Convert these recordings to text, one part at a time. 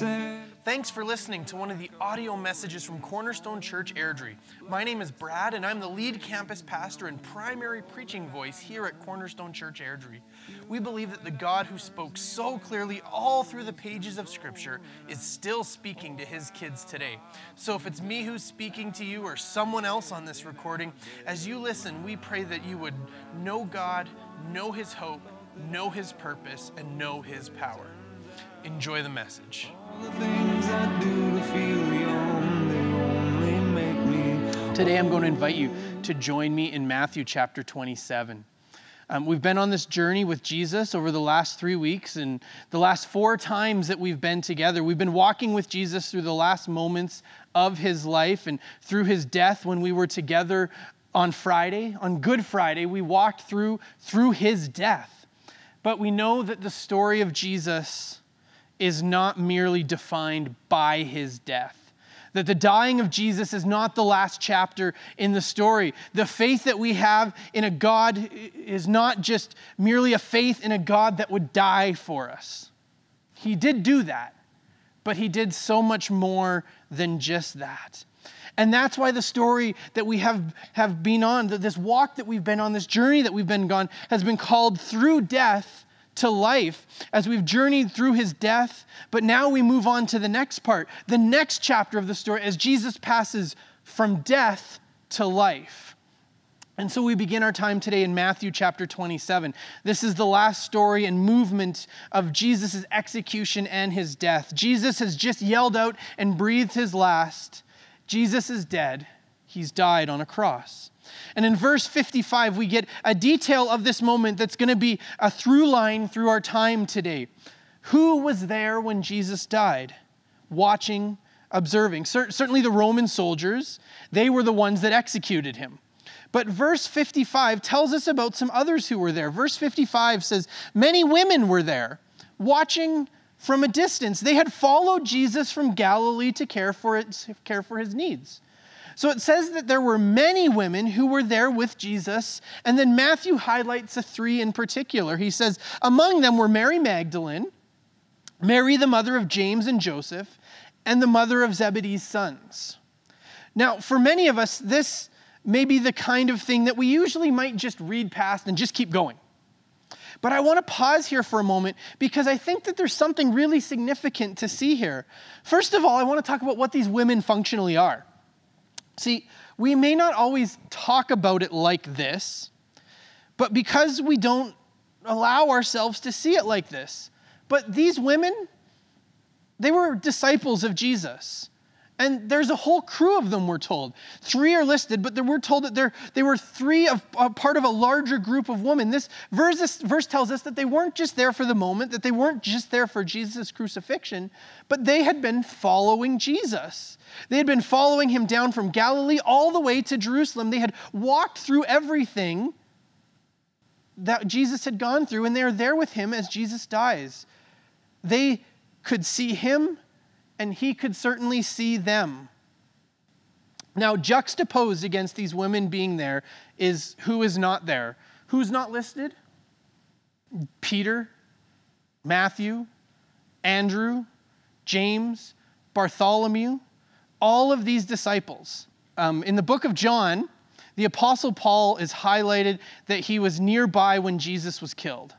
Thanks for listening to one of the audio messages from Cornerstone Church Airdrie. My name is Brad, and I'm the lead campus pastor and primary preaching voice here at Cornerstone Church Airdrie. We believe that the God who spoke so clearly all through the pages of Scripture is still speaking to his kids today. So if it's me who's speaking to you or someone else on this recording, as you listen, we pray that you would know God, know his hope, know his purpose, and know his power. Enjoy the message. Today, I'm going to invite you to join me in Matthew chapter 27. Um, we've been on this journey with Jesus over the last three weeks, and the last four times that we've been together, we've been walking with Jesus through the last moments of his life and through his death when we were together on Friday, on Good Friday, we walked through through his death. But we know that the story of Jesus is not merely defined by his death. That the dying of Jesus is not the last chapter in the story. The faith that we have in a God is not just merely a faith in a God that would die for us. He did do that, but he did so much more than just that. And that's why the story that we have, have been on, this walk that we've been on, this journey that we've been on, has been called through death to life as we've journeyed through his death. But now we move on to the next part, the next chapter of the story, as Jesus passes from death to life. And so we begin our time today in Matthew chapter 27. This is the last story and movement of Jesus' execution and his death. Jesus has just yelled out and breathed his last. Jesus is dead. He's died on a cross. And in verse 55, we get a detail of this moment that's going to be a through line through our time today. Who was there when Jesus died? Watching, observing. Certainly the Roman soldiers, they were the ones that executed him. But verse 55 tells us about some others who were there. Verse 55 says, Many women were there, watching from a distance. They had followed Jesus from Galilee to care for, it, care for his needs. So it says that there were many women who were there with Jesus, and then Matthew highlights the three in particular. He says, Among them were Mary Magdalene, Mary, the mother of James and Joseph, and the mother of Zebedee's sons. Now, for many of us, this may be the kind of thing that we usually might just read past and just keep going. But I want to pause here for a moment because I think that there's something really significant to see here. First of all, I want to talk about what these women functionally are. See, we may not always talk about it like this, but because we don't allow ourselves to see it like this. But these women, they were disciples of Jesus. And there's a whole crew of them, we're told. Three are listed, but we're told that they were three of part of a larger group of women. This verse, this verse tells us that they weren't just there for the moment, that they weren't just there for Jesus' crucifixion, but they had been following Jesus. They had been following him down from Galilee all the way to Jerusalem. They had walked through everything that Jesus had gone through, and they are there with him as Jesus dies. They could see him and he could certainly see them. Now, juxtaposed against these women being there is who is not there. Who's not listed? Peter, Matthew, Andrew, James, Bartholomew, all of these disciples. Um, in the book of John, the Apostle Paul is highlighted that he was nearby when Jesus was killed.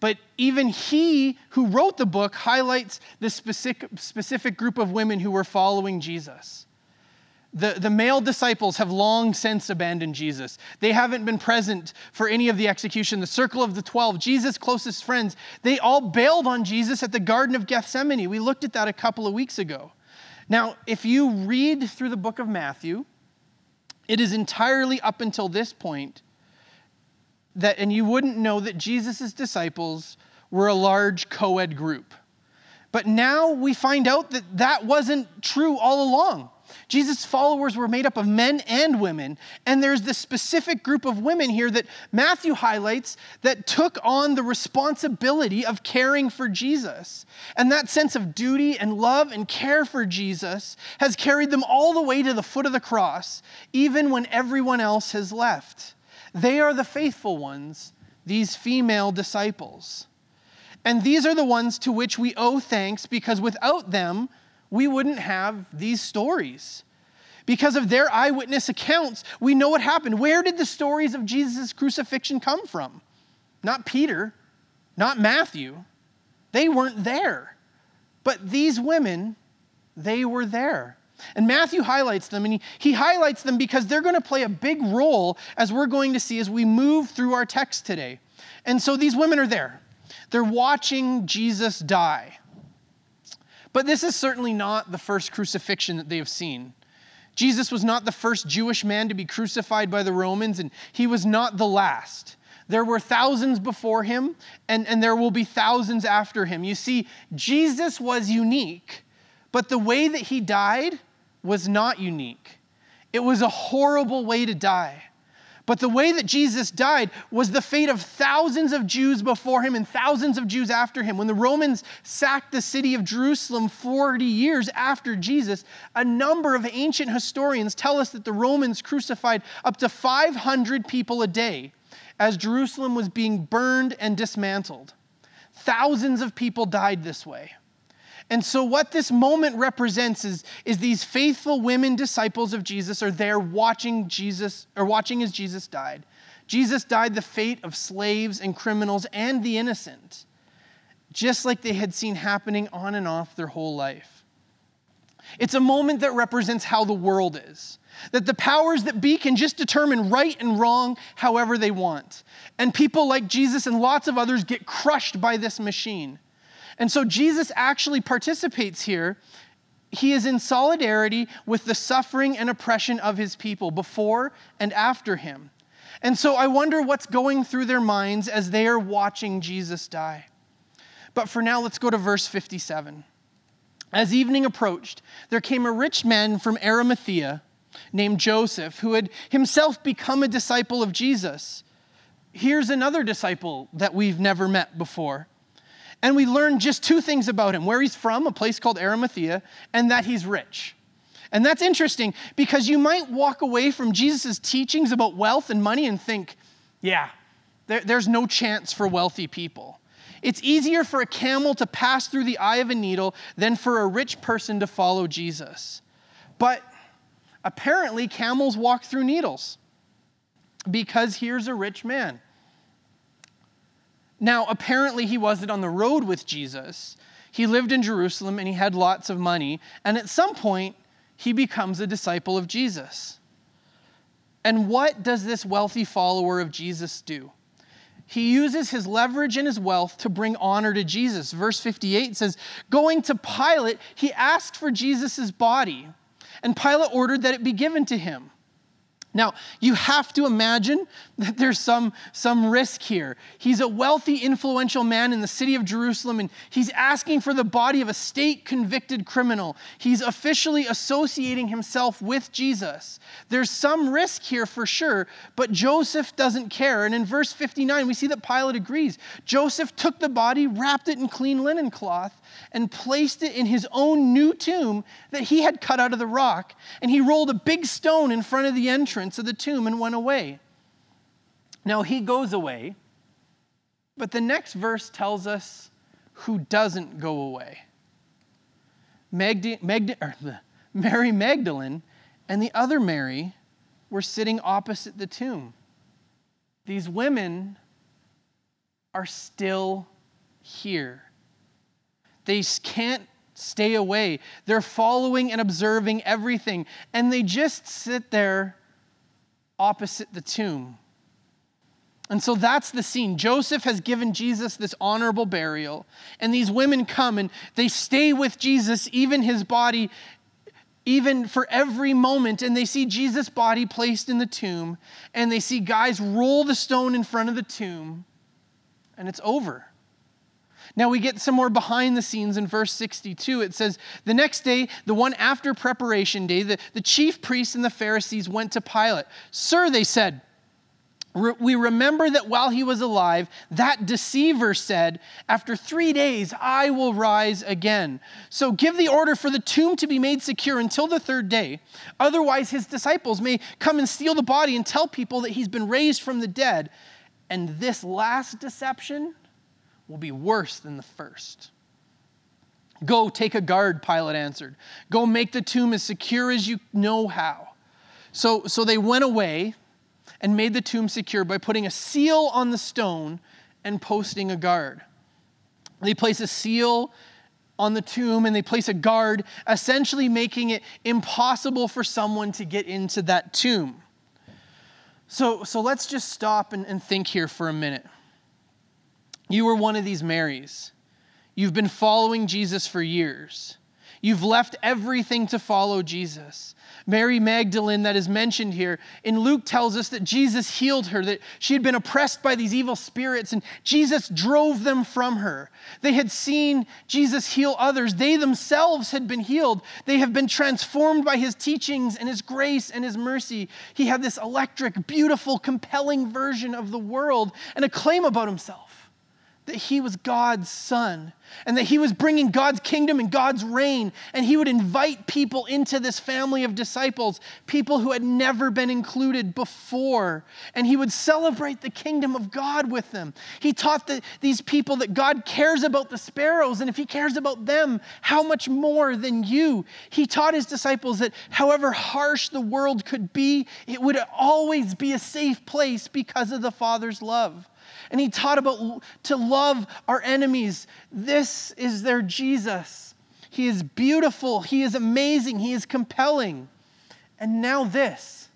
But even he who wrote the book highlights the specific, specific group of women who were following Jesus. The, the male disciples have long since abandoned Jesus. They haven't been present for any of the execution. The circle of the 12, Jesus' closest friends, they all bailed on Jesus at the Garden of Gethsemane. We looked at that a couple of weeks ago. Now, if you read through the book of Matthew, it is entirely up until this point that, and you wouldn't know that Jesus' disciples were a large co ed group. But now we find out that that wasn't true all along. Jesus' followers were made up of men and women, and there's this specific group of women here that Matthew highlights that took on the responsibility of caring for Jesus. And that sense of duty and love and care for Jesus has carried them all the way to the foot of the cross, even when everyone else has left. They are the faithful ones, these female disciples. And these are the ones to which we owe thanks because without them, we wouldn't have these stories. Because of their eyewitness accounts, we know what happened. Where did the stories of Jesus' crucifixion come from? Not Peter, not Matthew. They weren't there. But these women, they were there. And Matthew highlights them, and he, he highlights them because they're going to play a big role, as we're going to see as we move through our text today. And so these women are there. They're watching Jesus die. But this is certainly not the first crucifixion that they have seen. Jesus was not the first Jewish man to be crucified by the Romans, and he was not the last. There were thousands before him, and, and there will be thousands after him. You see, Jesus was unique, but the way that he died was not unique. It was a horrible way to die. But the way that Jesus died was the fate of thousands of Jews before him and thousands of Jews after him. When the Romans sacked the city of Jerusalem 40 years after Jesus, a number of ancient historians tell us that the Romans crucified up to 500 people a day as Jerusalem was being burned and dismantled. Thousands of people died this way. And so, what this moment represents is, is these faithful women disciples of Jesus are there watching Jesus, or watching as Jesus died. Jesus died the fate of slaves and criminals and the innocent, just like they had seen happening on and off their whole life. It's a moment that represents how the world is. That the powers that be can just determine right and wrong however they want. And people like Jesus and lots of others get crushed by this machine. And so Jesus actually participates here. He is in solidarity with the suffering and oppression of his people before and after him. And so I wonder what's going through their minds as they are watching Jesus die. But for now, let's go to verse 57. As evening approached, there came a rich man from Arimathea named Joseph, who had himself become a disciple of Jesus. Here's another disciple that we've never met before. And we learn just two things about him where he's from, a place called Arimathea, and that he's rich. And that's interesting because you might walk away from Jesus' teachings about wealth and money and think, yeah, there, there's no chance for wealthy people. It's easier for a camel to pass through the eye of a needle than for a rich person to follow Jesus. But apparently, camels walk through needles because here's a rich man. Now, apparently, he wasn't on the road with Jesus. He lived in Jerusalem and he had lots of money. And at some point, he becomes a disciple of Jesus. And what does this wealthy follower of Jesus do? He uses his leverage and his wealth to bring honor to Jesus. Verse 58 says, Going to Pilate, he asked for Jesus' body, and Pilate ordered that it be given to him. Now, you have to imagine that there's some, some risk here. He's a wealthy, influential man in the city of Jerusalem, and he's asking for the body of a state convicted criminal. He's officially associating himself with Jesus. There's some risk here for sure, but Joseph doesn't care. And in verse 59, we see that Pilate agrees. Joseph took the body, wrapped it in clean linen cloth, and placed it in his own new tomb that he had cut out of the rock. And he rolled a big stone in front of the entrance of the tomb and went away. Now he goes away, but the next verse tells us who doesn't go away. Magda, er, Mary Magdalene and the other Mary were sitting opposite the tomb. These women are still here. They can't stay away. They're following and observing everything, and they just sit there opposite the tomb. And so that's the scene. Joseph has given Jesus this honorable burial, and these women come and they stay with Jesus, even his body, even for every moment. And they see Jesus' body placed in the tomb, and they see guys roll the stone in front of the tomb, and it's over. Now we get some more behind the scenes in verse 62. It says, The next day, the one after preparation day, the, the chief priests and the Pharisees went to Pilate. Sir, they said, we remember that while he was alive, that deceiver said, After three days, I will rise again. So give the order for the tomb to be made secure until the third day. Otherwise, his disciples may come and steal the body and tell people that he's been raised from the dead. And this last deception will be worse than the first. Go take a guard, Pilate answered. Go make the tomb as secure as you know how. So, so they went away and made the tomb secure by putting a seal on the stone and posting a guard. They place a seal on the tomb and they place a guard, essentially making it impossible for someone to get into that tomb. So, so let's just stop and, and think here for a minute. You were one of these Marys. You've been following Jesus for years. You've left everything to follow Jesus. Mary Magdalene, that is mentioned here, in Luke tells us that Jesus healed her, that she had been oppressed by these evil spirits, and Jesus drove them from her. They had seen Jesus heal others. They themselves had been healed. They have been transformed by his teachings and his grace and his mercy. He had this electric, beautiful, compelling version of the world and a claim about himself that he was God's son and that he was bringing God's kingdom and God's reign. And he would invite people into this family of disciples, people who had never been included before. And he would celebrate the kingdom of God with them. He taught the, these people that God cares about the sparrows. And if he cares about them, how much more than you? He taught his disciples that however harsh the world could be, it would always be a safe place because of the Father's love and he taught about to love our enemies. This is their Jesus. He is beautiful, he is amazing, he is compelling. And now this.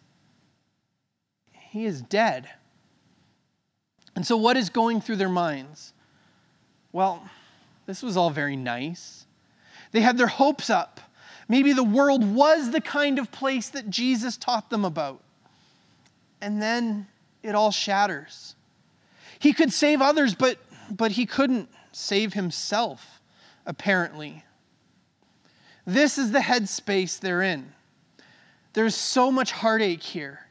He is dead. And so, what is going through their minds? Well, this was all very nice. They had their hopes up. Maybe the world was the kind of place that Jesus taught them about. And then it all shatters. He could save others, but, but he couldn't save himself, apparently. This is the headspace they're in. There's so much heartache here.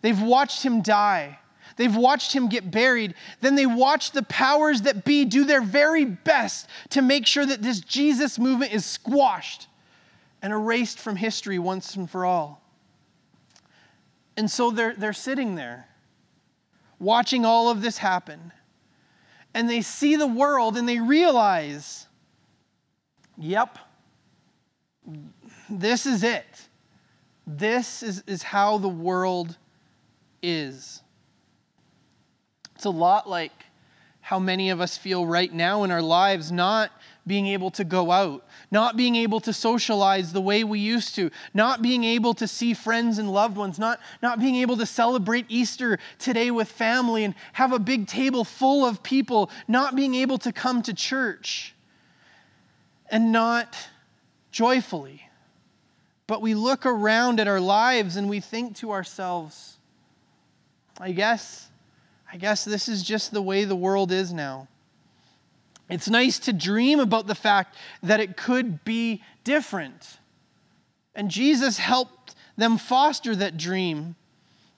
They've watched him die. They've watched him get buried. Then they watch the powers that be do their very best to make sure that this Jesus movement is squashed and erased from history once and for all. And so they're, they're sitting there watching all of this happen. And they see the world and they realize, yep, this is it. This is, is how the world is. It's a lot like how many of us feel right now in our lives, not being able to go out, not being able to socialize the way we used to, not being able to see friends and loved ones, not, not being able to celebrate Easter today with family and have a big table full of people, not being able to come to church and not joyfully. But we look around at our lives and we think to ourselves, I guess, I guess this is just the way the world is now. It's nice to dream about the fact that it could be different. And Jesus helped them foster that dream.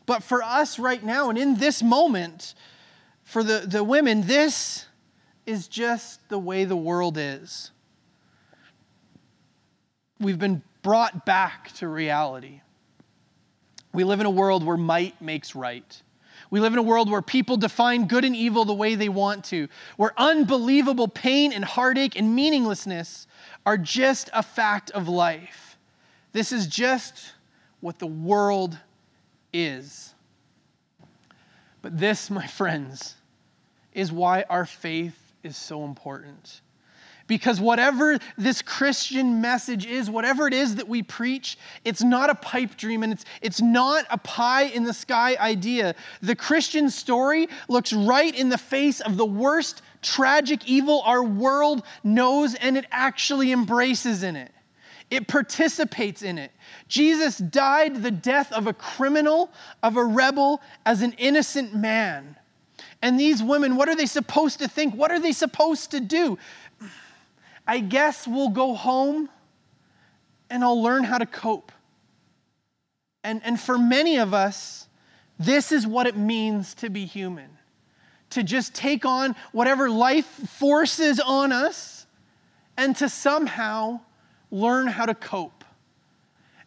But for us right now, and in this moment, for the, the women, this is just the way the world is. We've been brought back to reality. We live in a world where might makes right. We live in a world where people define good and evil the way they want to, where unbelievable pain and heartache and meaninglessness are just a fact of life. This is just what the world is. But this, my friends, is why our faith is so important. Because whatever this Christian message is, whatever it is that we preach, it's not a pipe dream and it's, it's not a pie in the sky idea. The Christian story looks right in the face of the worst tragic evil our world knows and it actually embraces in it. It participates in it. Jesus died the death of a criminal, of a rebel, as an innocent man. And these women, what are they supposed to think? What are they supposed to do? I guess we'll go home and I'll learn how to cope. And, and for many of us, this is what it means to be human to just take on whatever life forces on us and to somehow learn how to cope.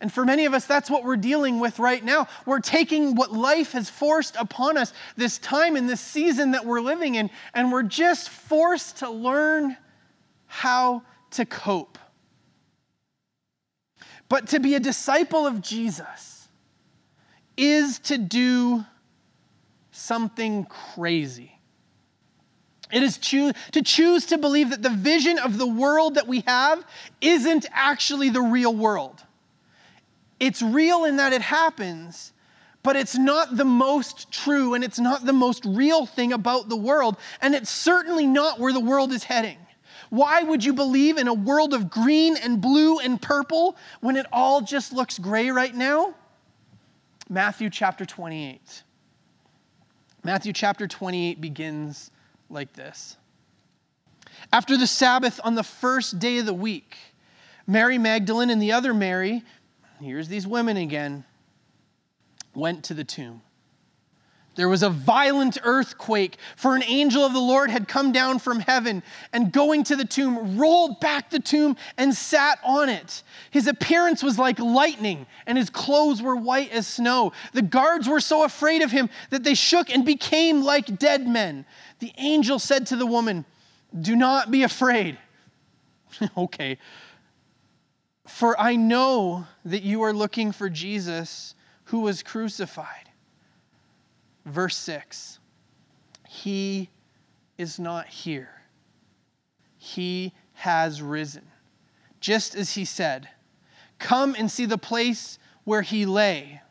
And for many of us, that's what we're dealing with right now. We're taking what life has forced upon us this time in this season that we're living in, and we're just forced to learn how to cope. But to be a disciple of Jesus is to do something crazy. It is choo- to choose to believe that the vision of the world that we have isn't actually the real world. It's real in that it happens, but it's not the most true and it's not the most real thing about the world, and it's certainly not where the world is heading. Why would you believe in a world of green and blue and purple when it all just looks gray right now? Matthew chapter 28. Matthew chapter 28 begins like this After the Sabbath on the first day of the week, Mary Magdalene and the other Mary here's these women again, went to the tomb. There was a violent earthquake, for an angel of the Lord had come down from heaven and going to the tomb, rolled back the tomb and sat on it. His appearance was like lightning, and his clothes were white as snow. The guards were so afraid of him that they shook and became like dead men. The angel said to the woman, Do not be afraid. okay, for I know that you are looking for Jesus who was crucified. Verse 6 He is not here, He has risen. Just as He said, Come and see the place where He lay.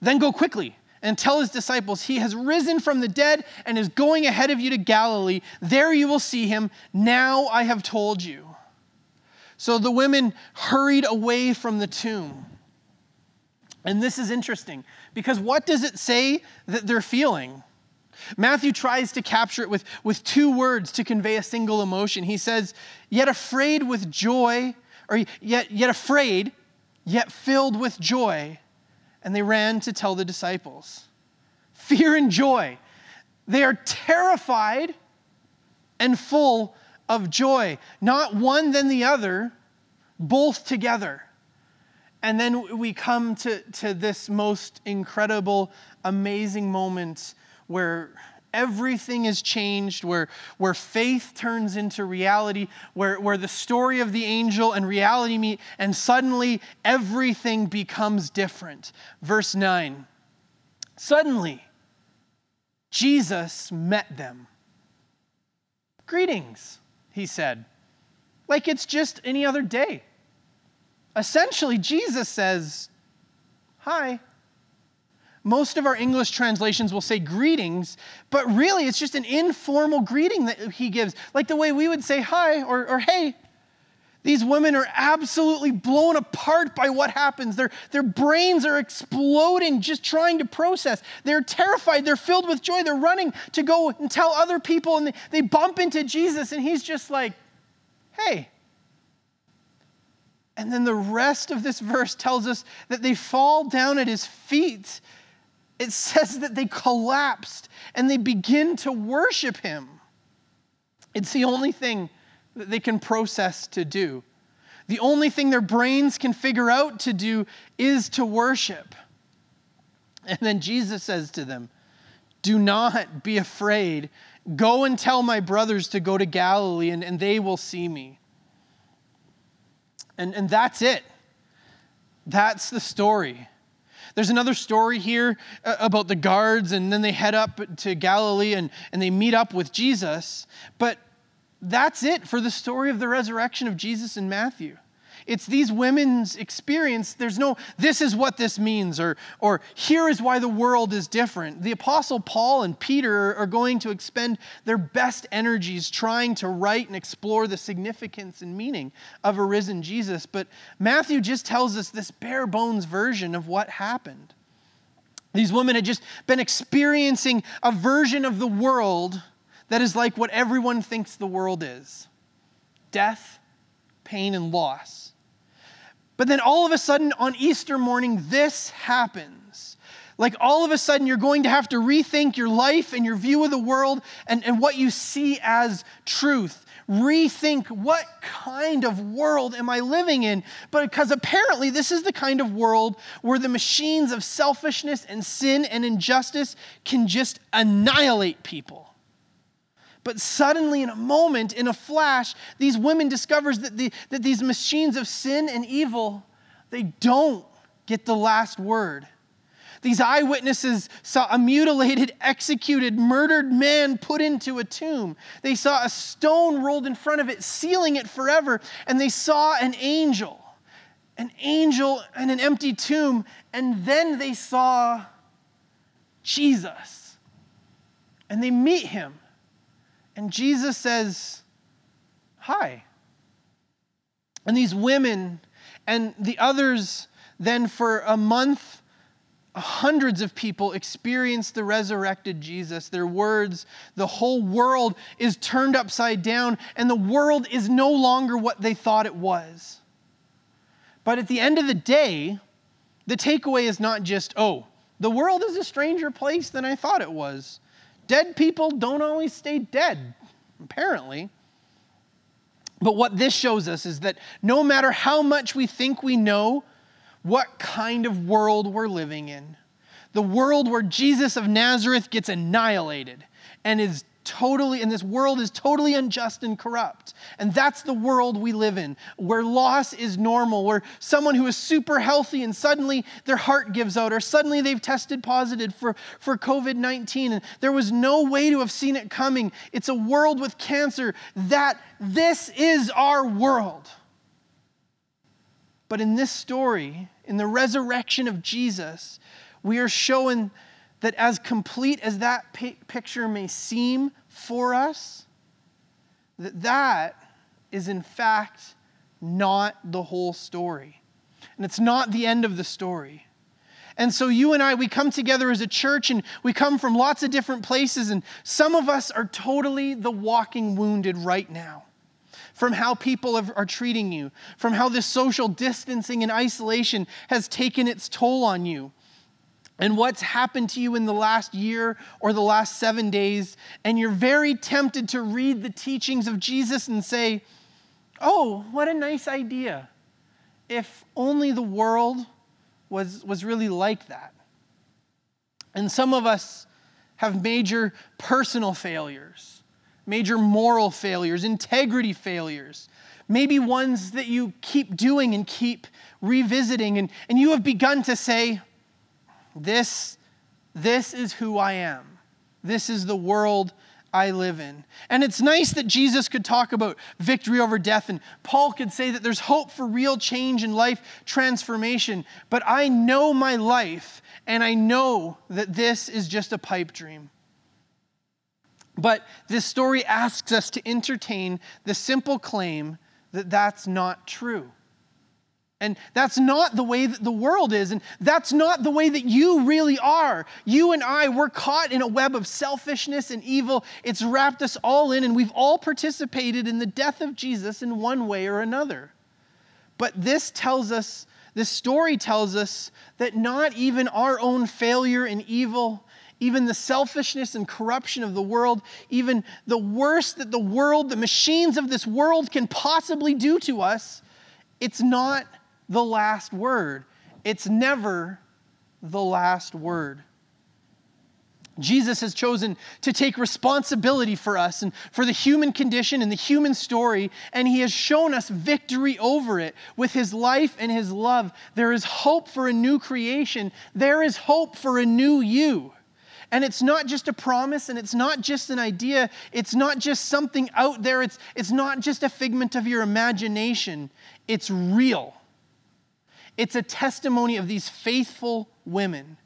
Then go quickly and tell his disciples, He has risen from the dead and is going ahead of you to Galilee. There you will see him. Now I have told you. So the women hurried away from the tomb. And this is interesting because what does it say that they're feeling? Matthew tries to capture it with, with two words to convey a single emotion. He says, Yet afraid with joy, or yet, yet afraid, yet filled with joy. And they ran to tell the disciples. Fear and joy. They are terrified and full of joy, not one then the other, both together. And then we come to, to this most incredible, amazing moment where everything is changed, where, where faith turns into reality, where, where the story of the angel and reality meet, and suddenly everything becomes different. Verse 9 Suddenly, Jesus met them. Greetings he said, like it's just any other day. Essentially, Jesus says, Hi. Most of our English translations will say greetings, but really it's just an informal greeting that he gives, like the way we would say hi or, or hey. These women are absolutely blown apart by what happens. Their, their brains are exploding just trying to process. They're terrified. They're filled with joy. They're running to go and tell other people, and they, they bump into Jesus, and he's just like, hey. And then the rest of this verse tells us that they fall down at his feet. It says that they collapsed and they begin to worship him. It's the only thing that they can process to do. The only thing their brains can figure out to do is to worship. And then Jesus says to them, Do not be afraid. Go and tell my brothers to go to Galilee, and, and they will see me. And, and that's it. That's the story. There's another story here uh, about the guards, and then they head up to Galilee and, and they meet up with Jesus. But that's it for the story of the resurrection of Jesus in Matthew. It's these women's experience. There's no, this is what this means, or, or here is why the world is different. The Apostle Paul and Peter are going to expend their best energies trying to write and explore the significance and meaning of a risen Jesus. But Matthew just tells us this bare bones version of what happened. These women had just been experiencing a version of the world that is like what everyone thinks the world is death, pain, and loss. But then all of a sudden on Easter morning, this happens. Like all of a sudden, you're going to have to rethink your life and your view of the world and, and what you see as truth. rethink what kind of world am I living in? But because apparently this is the kind of world where the machines of selfishness and sin and injustice can just annihilate people. But suddenly, in a moment, in a flash, these women discovers that, the, that these machines of sin and evil, they don't get the last word. These eyewitnesses saw a mutilated, executed, murdered man put into a tomb. They saw a stone rolled in front of it, sealing it forever. And they saw an angel, an angel and an empty tomb. And then they saw Jesus. And they meet him. And Jesus says, Hi. And these women and the others then for a month hundreds of people experience the resurrected Jesus. Their words, the whole world is turned upside down, and the world is no longer what they thought it was. But at the end of the day, the takeaway is not just, oh, the world is a stranger place than I thought it was. Dead people don't always stay dead, apparently. But what this shows us is that no matter how much we think we know, what kind of world we're living in. The world where Jesus of Nazareth gets annihilated and is totally, and this world is totally unjust and corrupt. And that's the world we live in, where loss is normal, where someone who is super healthy and suddenly their heart gives out, or suddenly they've tested positive for, for COVID 19, and there was no way to have seen it coming. It's a world with cancer. That this is our world. But in this story, in the resurrection of Jesus, we are shown that as complete as that picture may seem for us, that that is in fact not the whole story. And it's not the end of the story. And so you and I, we come together as a church and we come from lots of different places, and some of us are totally the walking wounded right now from how people are treating you, from how this social distancing and isolation has taken its toll on you, and what's happened to you in the last year or the last seven days. And you're very tempted to read the teachings of Jesus and say, Oh, what a nice idea. If only the world was, was really like that. And some of us have major personal failures major moral failures, integrity failures, maybe ones that you keep doing and keep revisiting, and, and you have begun to say, this, this is who I am. This is the world I live in. And it's nice that Jesus could talk about victory over death, and Paul could say that there's hope for real change and life transformation. But I know my life, and I know that this is just a pipe dream. But this story asks us to entertain the simple claim that that's not true. And that's not the way that the world is. And that's not the way that you really are. You and I, we're caught in a web of selfishness and evil. It's wrapped us all in, and we've all participated in the death of Jesus in one way or another. But this tells us, this story tells us that not even our own failure and evil even the selfishness and corruption of the world, even the worst that the world, the machines of this world can possibly do to us, it's not the last word. It's never the last word. Jesus has chosen to take responsibility for us and for the human condition and the human story, and he has shown us victory over it with his life and his love. There is hope for a new creation, there is hope for a new you. And it's not just a promise and it's not just an idea. It's not just something out there. It's, it's not just a figment of your imagination. It's real. It's a testimony of these faithful women.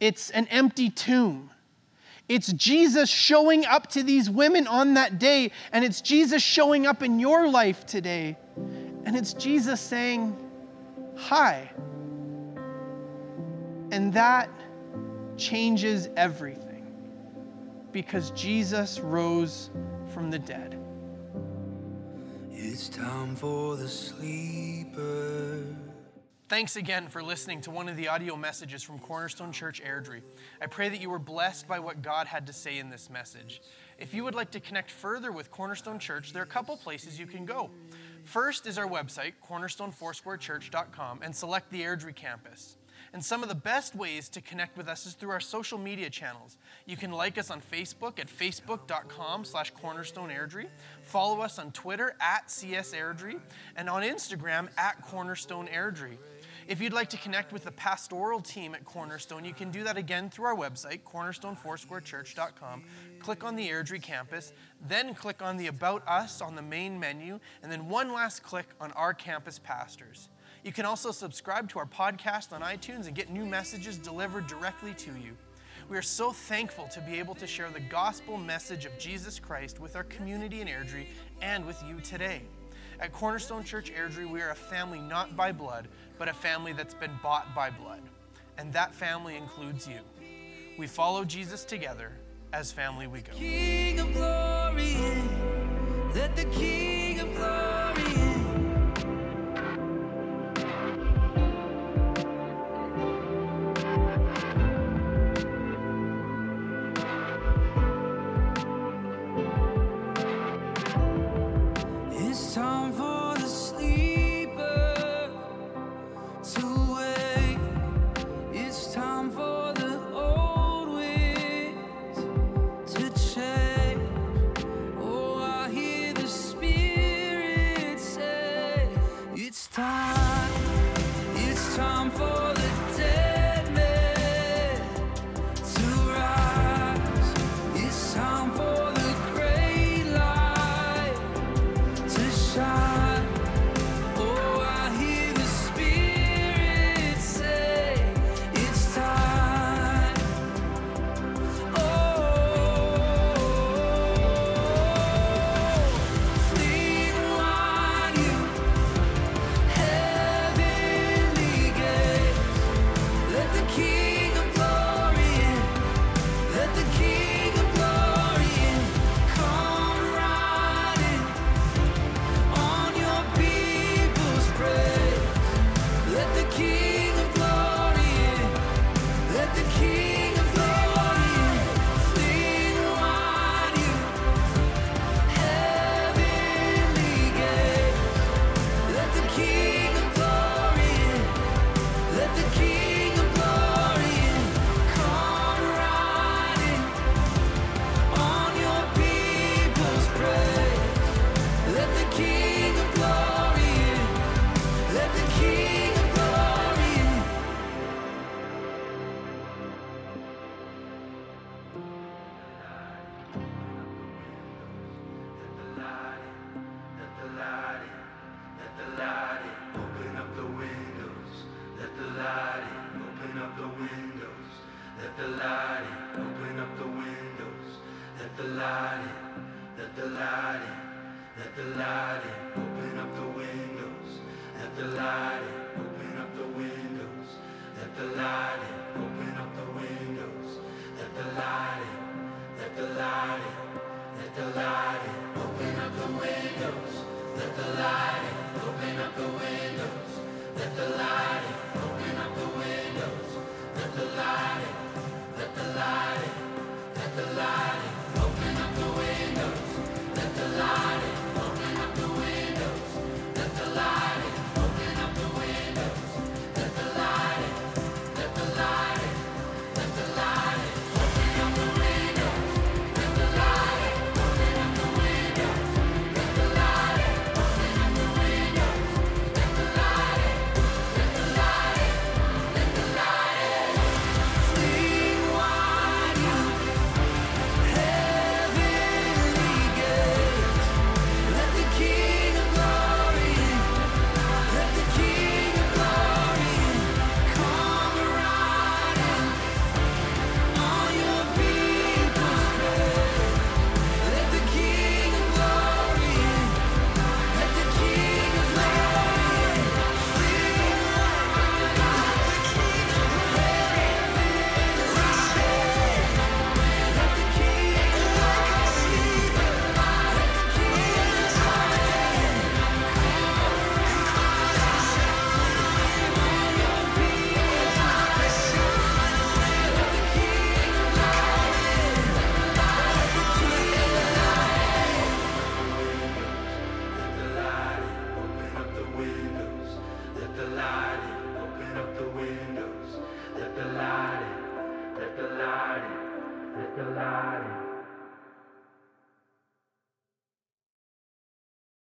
It's an empty tomb. It's Jesus showing up to these women on that day, and it's Jesus showing up in your life today. And it's Jesus saying, Hi. And that changes everything because Jesus rose from the dead. It's time for the sleeper. Thanks again for listening to one of the audio messages from Cornerstone Church Airdrie. I pray that you were blessed by what God had to say in this message. If you would like to connect further with Cornerstone Church, there are a couple places you can go. First is our website, cornerstonefoursquarechurch.com, and select the Airdrie campus. And some of the best ways to connect with us is through our social media channels. You can like us on Facebook at facebook.com slash cornerstoneairdrie, follow us on Twitter at csairdrie, and on Instagram at cornerstoneairdrie. If you'd like to connect with the pastoral team at Cornerstone, you can do that again through our website, cornerstonefoursquarechurch.com. Click on the Airdrie campus, then click on the About Us on the main menu, and then one last click on our campus pastors. You can also subscribe to our podcast on iTunes and get new messages delivered directly to you. We are so thankful to be able to share the gospel message of Jesus Christ with our community in Airdrie and with you today. At Cornerstone Church Airdrie, we are a family not by blood, but a family that's been bought by blood. And that family includes you. We follow Jesus together as family we go.